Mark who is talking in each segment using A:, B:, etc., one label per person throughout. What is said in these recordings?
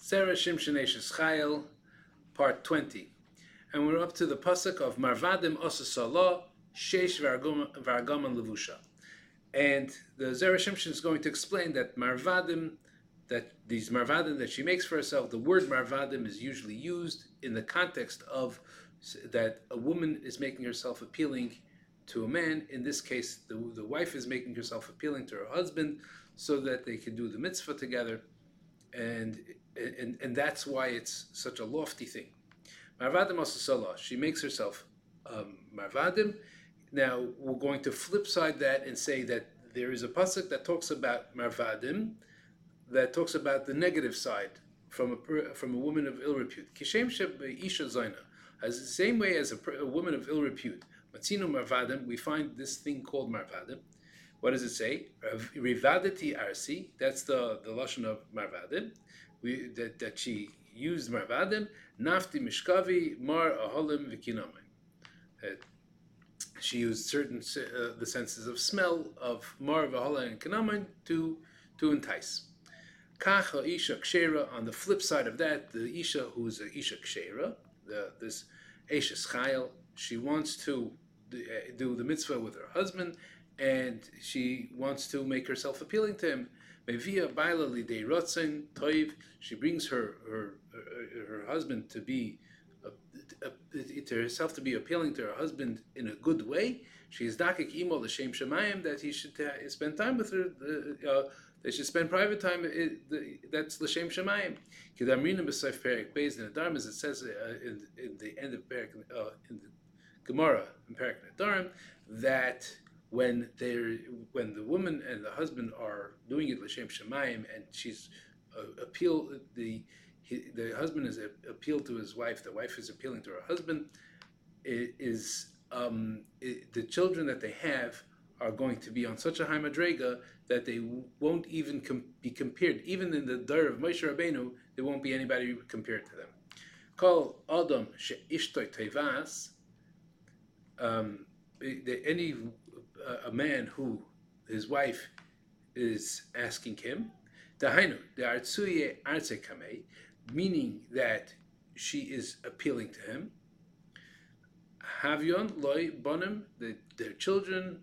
A: Zera Shimshon Aishes Chayil, part 20. And we're up to the pasuk of Marvadim Osasala, Sheish Vargaman Levusha. And the Zera Shimshon is going to explain that Marvadim, that these Marvadim that she makes for herself, the word Marvadim is usually used in the context of that a woman is making herself appealing to a man. In this case, the, the wife is making herself appealing to her husband so that they can do the mitzvah together. And, and, and that's why it's such a lofty thing. Marvadim Asasalah, she makes herself um, Marvadim. Now, we're going to flip side that and say that there is a pasuk that talks about Marvadim, that talks about the negative side from a, from a woman of ill repute. Kishem Isha Zaina. As the same way as a, a woman of ill repute, Matzino Marvadim, we find this thing called Marvadim. What does it say? Rivadati Arsi, that's the, the Lashon of Marvadim, we, that, that she used Marvadim, Nafti Mishkavi, Mar Aholim Vikinamai. She used certain uh, the senses of smell of Mar Vahala and Kinaman to, to entice. Kacha Isha Kshera, on the flip side of that, the Isha who is a Isha Kshera, the, this Chayil, she wants to do the mitzvah with her husband, and she wants to make herself appealing to him. Mevia Baila Lidei Rotzen Toiv, she brings her, her, her, husband to be, to herself to be appealing to her husband in a good way. She is Dakik Imo L'Shem Shemayim, that he should spend time with her, uh, they should spend private time. It, the, that's l'shem shemayim. Kedamrina b'sayf perik beis Adarim, as it says uh, in, in, the end of perik uh, in the Gemara in perik Adarim, that when they when the woman and the husband are doing it l'shem shemayim, and she's uh, appeal the he, the husband is appealed to his wife, the wife is appealing to her husband. Is um, it, the children that they have are going to be on such a high madrega that they won't even com- be compared. Even in the dar of Moshe Rabbeinu, there won't be anybody compared to them. Call Adam she'ishtoi tevas. Um, any a man who his wife is asking him, dahainu the artsuye artse kamei, meaning that she is appealing to him. Havyon loy bonim, their children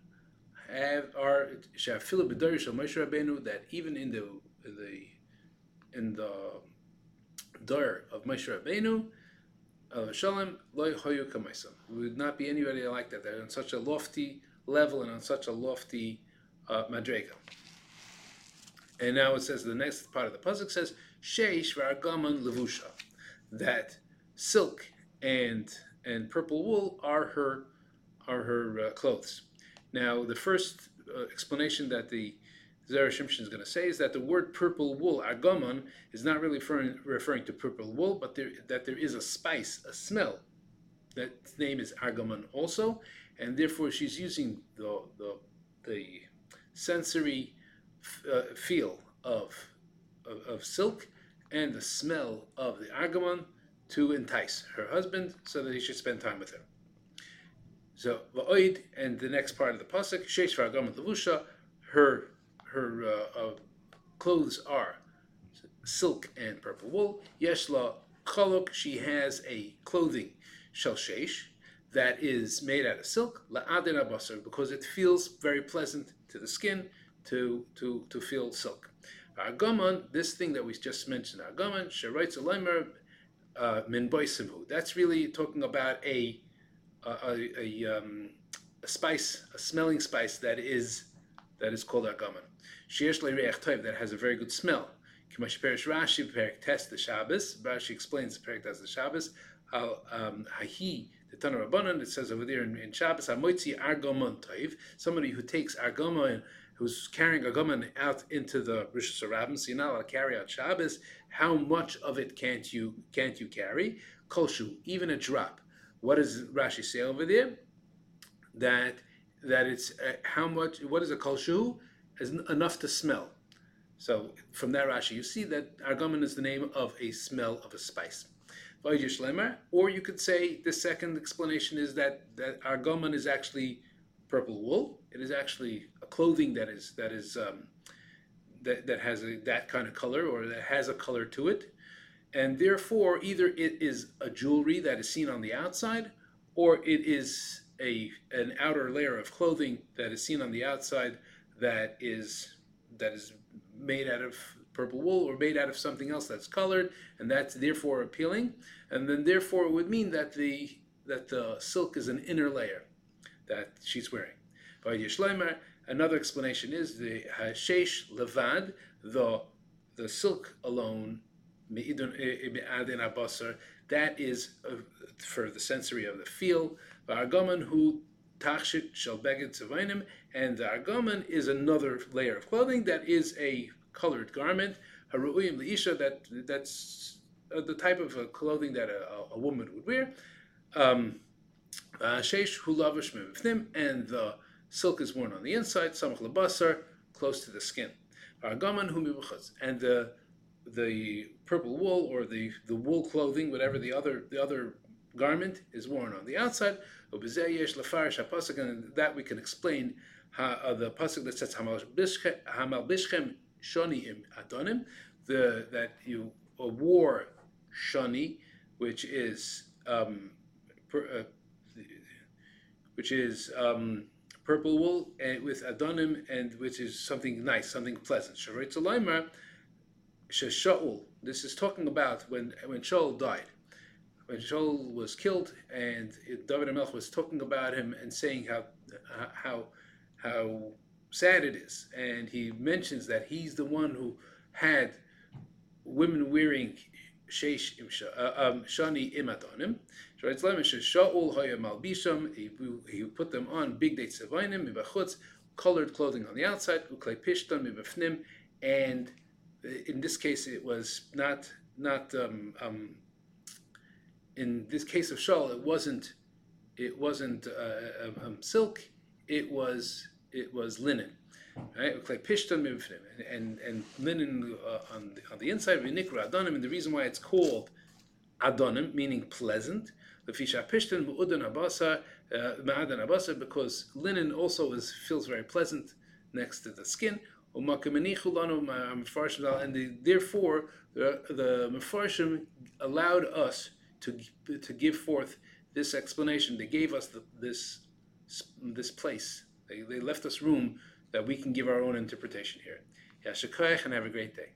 A: have are shafilu b'darish Moshe Rabbeinu that even in the in the in the dar of Moshe Rabbeinu, uh, Shalom loy hoyu kamaisam. Would not be anybody like that. They're on such a lofty level and on such a lofty uh, madrega. And now it says the next part of the puzzle says sheish v'argaman levusha, that silk and and purple wool are her are her uh, clothes. Now, the first uh, explanation that the Zera Shimshon is going to say is that the word purple wool, argamon, is not really referring, referring to purple wool, but there, that there is a spice, a smell. That name is argamon also, and therefore she's using the, the, the sensory uh, feel of, of, of, silk and the smell of the argamon to entice her husband so that he should spend time with her. So va'oid, and the next part of the pasuk, sheish v'agam levusha, her her uh, uh, clothes are silk and purple wool. Yeshla kolok she has a clothing shel sheish that is made out of silk la'adin abasar because it feels very pleasant to the skin to to to feel silk. Agaman, this thing that we just mentioned, agaman, sheroitz alaymer uh, min That's really talking about a a, a, um, a, spice, a smelling spice that is that is called agaman. Sheish le'reich tov that has a very good smell. K'mash perish Rashi perik test the Shabbos. Rashi explains the perik as the Shabbos. How um, it says over there in, in Shabbos hamoitzi argomon tov somebody who takes argomon who's carrying argomon out into the Rosh Hashanah, so you're not allowed to carry out Shabbos. How much of it can't you can't you carry? Kolshu, even a drop. What does Rashi say over there? That that it's uh, how much? What is a kol shu? Is enough to smell. So from that Rashi, you see that argaman is the name of a smell of a spice. Or you could say the second explanation is that that argaman is actually purple wool. It is actually a clothing that is that is um, that, that has a, that kind of color or that has a color to it. and therefore either it is a jewelry that is seen on the outside, or it is a an outer layer of clothing that is seen on the outside that is that is made out of purple wool or made out of something else that's colored, and that's therefore appealing. And then therefore it would mean that the that the silk is an inner layer that she's wearing. By another explanation is the Hashesh Levad, the the silk alone, that is uh, for the sensory of the feel. Argaman who tachshit shel beged and the argaman is another layer of clothing that is a colored garment. Haru'im leisha that that's uh, the type of uh, clothing that a, a, woman would wear. Um, Sheish hulavish mevifnim, and the silk is worn on the inside. Samach labasar, close to the skin. Argaman hu and the the purple wool or the, the wool clothing, whatever the other the other garment is worn on the outside. And that we can explain uh, the pasuk that says Hamal bishchem shoni im adonim, the that you wore shani, which is um, per, uh, which is um, purple wool and with adonim and which is something nice, something pleasant. Sharetz Shaul. This is talking about when when Shaul died, when Shaul was killed, and David Melch was talking about him and saying how how how sad it is, and he mentions that he's the one who had women wearing sheish uh, um, shani. Shaul hoya malbisham. He put them on big dates sevainim colored clothing on the outside, and in this case, it was not not um, um, in this case of shawl. It wasn't it wasn't uh, um, um silk. It was it was linen, right? And and linen uh, on the, on the inside Adonim. And the reason why it's called Adonim, meaning pleasant, uh, because linen also is feels very pleasant next to the skin. And the, therefore, the, the Mefarshim allowed us to, to give forth this explanation. They gave us the, this, this place. They, they left us room that we can give our own interpretation here. Yashikoyach and have a great day.